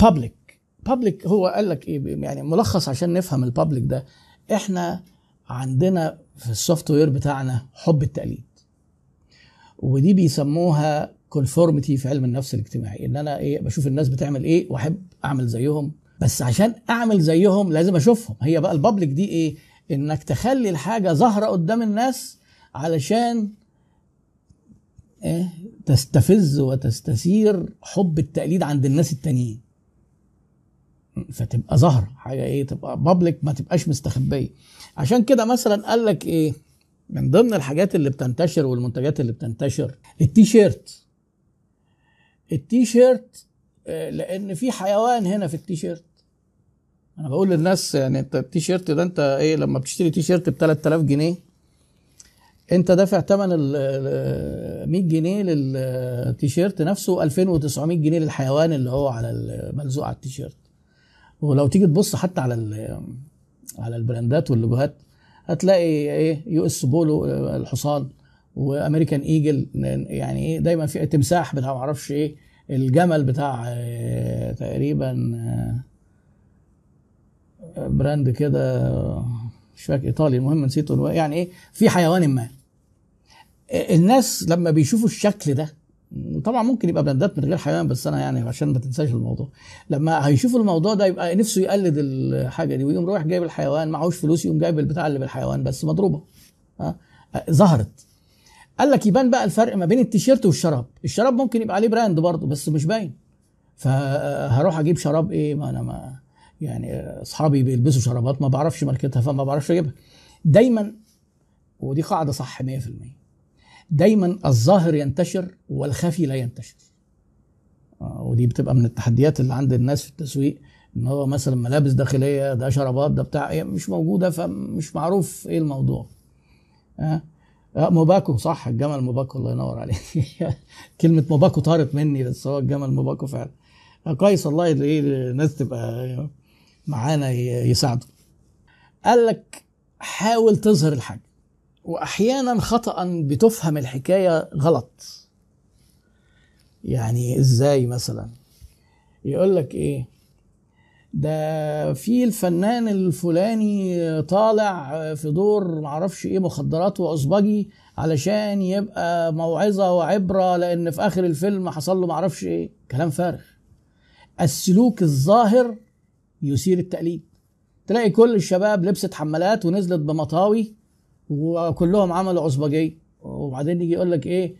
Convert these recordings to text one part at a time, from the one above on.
public public هو قال لك إيه يعني ملخص عشان نفهم ال public ده. إحنا عندنا في ال software بتاعنا حب التقليد. ودي بيسموها conformity في علم النفس الاجتماعي. إن أنا إيه بشوف الناس بتعمل إيه وأحب أعمل زيهم. بس عشان أعمل زيهم لازم أشوفهم. هي بقى ال public دي إيه؟ إنك تخلي الحاجة ظاهره قدام الناس علشان إيه؟ تستفز وتستثير حب التقليد عند الناس التانيين. فتبقى ظاهرة. حاجة إيه تبقى public ما تبقاش مستخبية. عشان كده مثلا قال لك إيه من ضمن الحاجات اللي بتنتشر والمنتجات اللي بتنتشر ال T-shirt ال T-shirt آه، لأن في حيوان هنا في التي شيرت أنا بقول للناس يعني أنت التي شيرت ده أنت إيه لما بتشتري تي شيرت ب 3000 جنيه أنت دافع ثمن ال 100 جنيه للتيشيرت نفسه 2900 جنيه للحيوان اللي هو على الملزوق على التيشيرت. ولو تيجي تبص حتى على على البراندات واللوجوهات هتلاقي إيه U.S. Polo آه، الحصان و American Eagle يعني إيه دايما في تمساح بتاع ما أعرفش إيه الجمل بتاع آه، تقريبا آه، brand كده مش فاكر إيطالي المهم نسيته يعني إيه في حيوان ما. الناس لما بيشوفوا الشكل ده طبعا ممكن يبقى براندات من غير حيوان بس أنا يعني عشان ما تنساش الموضوع. لما هيشوفوا الموضوع ده يبقى نفسه يقلد الحاجة دي ويقوم رايح جايب الحيوان معهوش فلوس يقوم جايب البتاع اللي بالحيوان بس مضروبة. ها؟ ظهرت. قال لك يبان بقى الفرق ما بين التيشيرت والشراب. الشراب ممكن يبقى عليه brand برضه بس مش باين. فهروح أجيب شراب إيه؟ ما أنا ما يعني أصحابي بيلبسوا شرابات ما بعرفش ماركتها فما بعرفش أجيبها. دايما ودي قاعدة صح 100% دايما الظاهر ينتشر والخفي لا ينتشر. آه، ودي بتبقى من التحديات اللي عند الناس في التسويق إن هو مثلا ملابس داخلية ده شرابات ده بتاع مش موجودة فمش معروف إيه الموضوع. آه موباكو صح الجمل موباكو الله ينور عليك. كلمة موباكو طارت مني بس هو الجمل موباكو فعلا. آه، كويس اللي إيه الناس تبقى معانا يساعدوا. قال لك حاول تظهر الحاجة. وأحيانا خطأ بتفهم الحكاية غلط. يعني إزاي مثلا؟ يقول لك إيه؟ ده في الفنان الفلاني طالع في دور معرفش إيه مخدرات وعصبجي علشان يبقى موعظة وعبرة لأن في آخر الفيلم حصل له معرفش إيه. كلام فارغ. السلوك الظاهر يثير التقليد. تلاقي كل الشباب لبست حمالات ونزلت بمطاوي وكلهم عملوا عصبجيه وبعدين يجي يقول لك إيه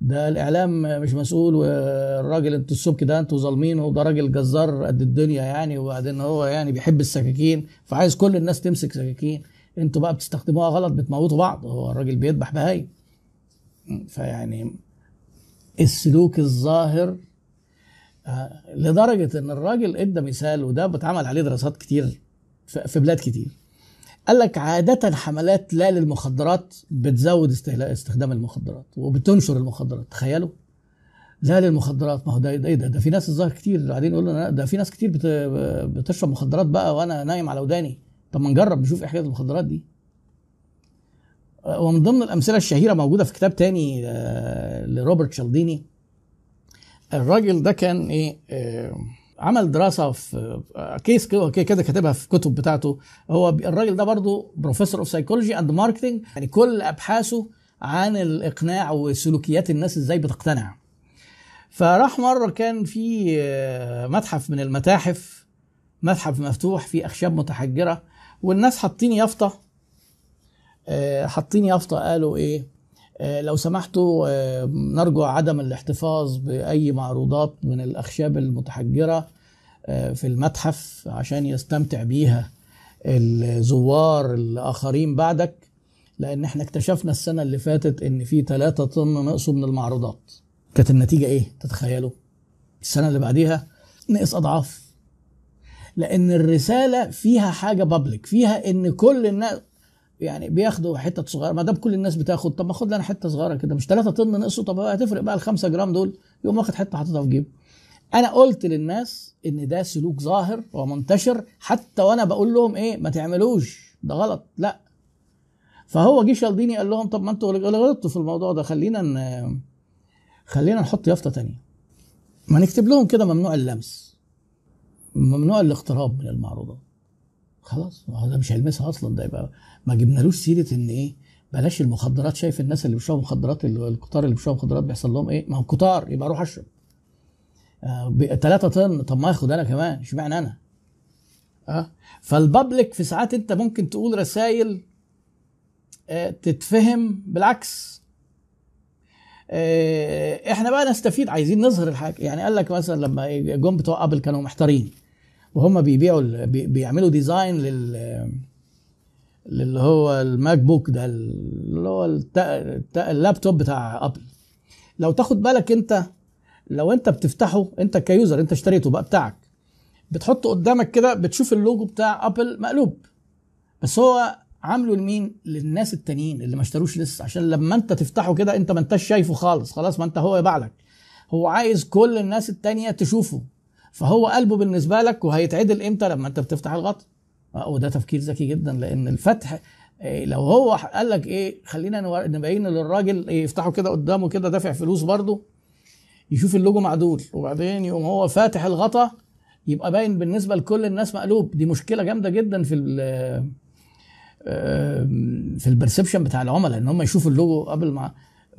ده الإعلام مش مسؤول والراجل أنتوا السبك ده أنتوا ظالمينه وده راجل جزار قد الدنيا يعني وبعدين هو يعني بيحب السكاكين فعايز كل الناس تمسك سكاكين. أنتوا بقى بتستخدموها غلط بتموتوا بعض. هو الراجل بيذبح بهايم. فيعني السلوك الظاهر آه، لدرجة إن الراجل إدى مثال وده بتعمل عليه دراسات كتير في في بلاد كتير. قال لك عادة حملات لا للمخدرات بتزود استخدام المخدرات وبتنشر المخدرات تخيلوا. لا للمخدرات ما هو ده ده, ده, ده في ناس الظاهر كتير قاعدين يقولوا ده في ناس كتير بت بتشرب مخدرات بقى وأنا نايم على وداني. طب ما نجرب نشوف إيه المخدرات دي. ومن ضمن الأمثلة الشهيرة موجودة في كتاب تاني آه، لروبرت شالديني. الراجل ده كان إيه آه، عمل دراسة في آه، case كده كاتبها في كتب بتاعته. هو الراجل ده برضه professor of psychology and marketing يعني كل أبحاثه عن الإقناع وسلوكيات الناس إزاي بتقتنع. فراح مرة كان في آه، متحف من المتاحف متحف مفتوح فيه أخشاب متحجرة والناس حاطين يافطة. آه، حاطين يافطة قالوا إيه؟ لو سمحتوا آه، نرجو عدم الاحتفاظ بأي معروضات من الأخشاب المتحجرة آه، في المتحف عشان يستمتع بيها الزوار الآخرين بعدك لأن إحنا اكتشفنا السنة اللي فاتت إن في 3 طن نقصوا من المعروضات. كانت النتيجة إيه؟ تتخيلوا. السنة اللي بعديها نقص أضعاف. لأن الرسالة فيها حاجة بابليك فيها إن كل الناس يعني بياخدوا حتة صغيرة. ما دام كل الناس بتاخد طب ما خد لنا حتة صغيرة كده مش 3 طن نقصوا. طب هتفرق بقى ال 5 جرام دول؟ يقوم واخد حتة حاططها في جيبه. أنا قلت للناس إن ده سلوك ظاهر ومنتشر حتى وأنا بقول لهم إيه؟ ما تعملوش. ده غلط. لا. فهو جه شالديني قال لهم طب ما أنتوا غلطتوا في الموضوع ده. خلينا ن... خلينا نحط يافطة تانية. ما نكتب لهم كده ممنوع اللمس ممنوع الاقتراب من المعروضات. خلاص ما هو ده مش هيلمسها أصلا ده يبقى ما جبنالوش سيرة إن إيه بلاش المخدرات شايف الناس اللي بيشربوا مخدرات الكتار اللي بيشربوا مخدرات بيحصل لهم إيه؟ ما هو كتار يبقى أروح أشرب. آه 3 طن طب ما آخد أنا كمان اشمعنى أنا؟ آه فال public في ساعات أنت ممكن تقول رسائل آه تتفهم بالعكس آه إحنا بقى نستفيد عايزين نظهر الحاجة يعني قال لك مثلا لما جم بتوع Apple كانوا محتارين وهم بيبيعوا بيعملوا design لل اللي هو ال MacBook ده اللي هو اللابتوب بتاع Apple لو تاخد بالك انت لو انت بتفتحه انت ك user انت اشتريته بقى بتاعك بتحطه قدامك كده بتشوف اللوجو بتاع Apple مقلوب. بس هو عامله لمين؟ للناس التانيين اللي ما اشتروش لسه. عشان لما انت تفتحه كده انت ما انتش شايفه خالص. خلاص ما انت هو يبع لك. هو عايز كل الناس التانية تشوفه. فهو قلبه بالنسبة لك وهيتعدل إمتى لما أنت بتفتح الغطا وده تفكير ذكي جدا لأن الفتح لو هو قال لك إيه خلينا نبين للراجل إيه يفتحه كده قدامه كده دافع فلوس برضه يشوف اللوجو معدول وبعدين يقوم هو فاتح الغطا يبقى باين بالنسبة لكل الناس مقلوب. دي مشكلة جامدة جدا في في ال perception بتاع العملاء إن هم يشوفوا اللوجو قبل ما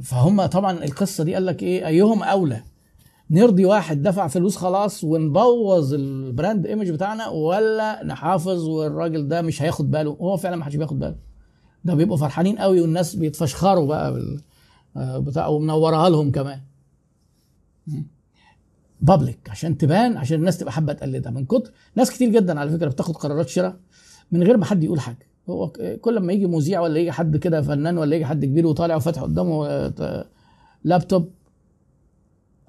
فهم طبعا القصة دي قال لك إيه أيهم أولى؟ نرضي واحد دفع فلوس خلاص ونبوظ ال brand image بتاعنا ولا نحافظ والراجل ده مش هياخد باله. هو فعلا ما حدش بياخد باله. ده بيبقوا فرحانين قوي والناس بيتفشخروا بقى بال بتاع ومنورها لهم كمان. public عشان تبان عشان الناس تبقى حابة تقلدها. من كتر ناس كتير جدا على فكرة بتاخد قرارات شراء من غير ما حد يقول حاجة. هو كل ما يجي مذيع ولا يجي حد كده فنان ولا يجي حد كبير وطالع وفاتح قدامه لابتوب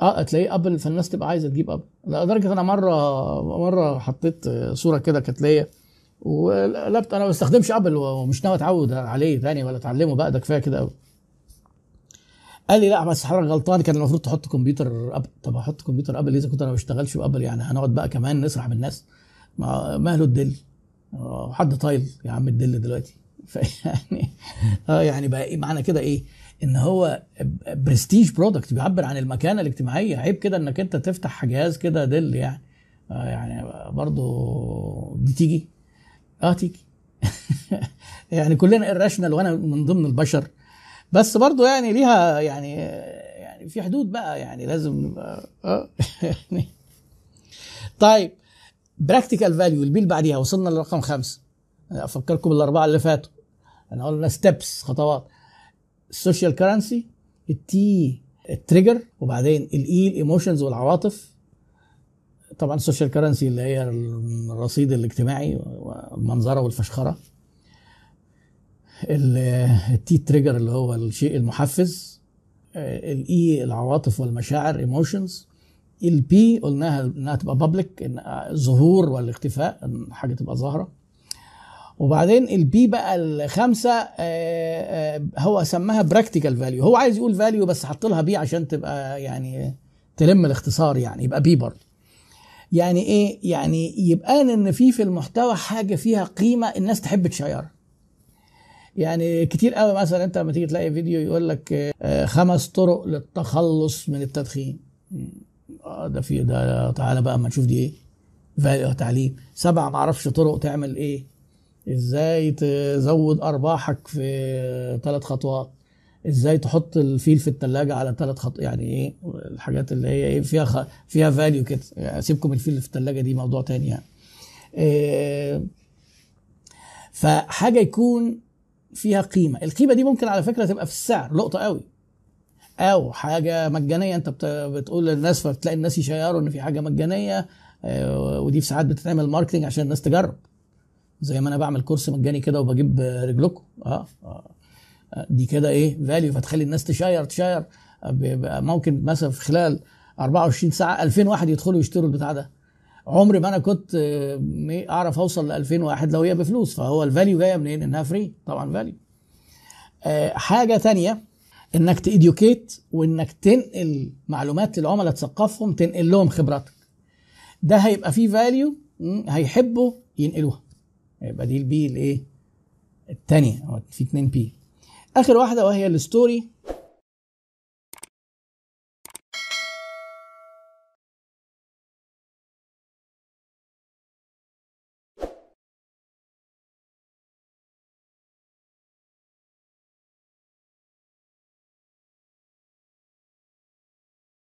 آه تلاقيه Apple فالناس تبقى عايزة تجيب Apple لدرجة أنا مرة مرة حطيت صورة كده كانت ليا ولابت أنا ما بستخدمش Apple ومش ناوي أتعود عليه تاني ولا أتعلمه بقى ده كفاية كده قوي قال لي لا بس حضرتك غلطان كان المفروض تحط كمبيوتر Apple طب أحط كمبيوتر Apple إذا كنت أنا ما بشتغلش ب Apple يعني هنقعد بقى كمان نسرح بالناس. ماله ال Dell حد طايل يا عم ال Dell دلوقتي. فيعني آه يعني بقى إيه معنى كده إيه؟ إن هو prestige product بيعبر عن المكانة الاجتماعية. عيب كده إنك أنت تفتح جهاز كده Dell يعني. آه يعني برضه دي تيجي؟ آه تيجي. يعني كلنا irrational وأنا من ضمن البشر. بس برضه يعني ليها يعني يعني في حدود بقى يعني لازم آه يعني. طيب practical value ال P اللي بعديها وصلنا لرقم خمسة. افكركم بالاربعه اللي فاتوا. أنا قلنا steps خطوات. ال social currency ال T ال trigger وبعدين ال E ال emotions والعواطف. طبعا ال social currency اللي هي الرصيد الاجتماعي والمنظرة والفشخرة. ال T trigger اللي هو الشيء المحفز. ال E العواطف والمشاعر emotions ال P قلناها إنها تبقى public ظهور والاختفاء حاجة تبقى ظاهرة. وبعدين ال P بقى الخامسه هو سماها practical value هو عايز يقول value بس حط لها P عشان تبقى يعني تلم الاختصار يعني يبقى P برضه. يعني إيه؟ يعني يبقى ان في في المحتوى حاجة فيها قيمة الناس تحب تشيرها. يعني كتير قوي مثلا أنت لما تيجي تلاقي فيديو يقول لك خمس طرق للتخلص من التدخين. آه ده في ده تعالى بقى أما نشوف دي إيه؟ تعليم. سبع معرفش طرق تعمل إيه. إزاي تزود أرباحك في ثلاث خطوات؟ إزاي تحط الفيل في الثلاجه على ثلاث خط يعني إيه؟ الحاجات اللي هي إيه؟ فيها خ... فيها value كده. يعني سيبكم الفيل اللي في الثلاجه دي موضوع تاني يعني. إيه فحاجة يكون فيها قيمة. القيمة دي ممكن على فكرة تبقى في السعر لقطة قوي. أو حاجة مجانية أنت بتقول للناس فبتلاقي الناس يشيروا إن في حاجة مجانية ودي في ساعات بتتعمل marketing عشان الناس تجرب. زي ما أنا بعمل course مجاني كده وبجيب رجلكم. آه, آه. دي كده إيه value فتخلي الناس تشير تشير. ممكن مثلا في خلال 24 ساعة 2000 واحد يدخلوا يشتروا البتاع ده. عمري ما أنا كنت اعرف اوصل ل 2000 واحد لو هي بفلوس فهو ال value جاية منين؟ انها free طبعا value آه حاجة تانية انك ت educate وانك تنقل معلومات للعملاء تثقفهم تنقل لهم خبراتك. ده هيبقى فيه value هيحبوا ينقلوها. يبقى دي ال P الايه الثانية في 2 P آخر واحدة وهي ال story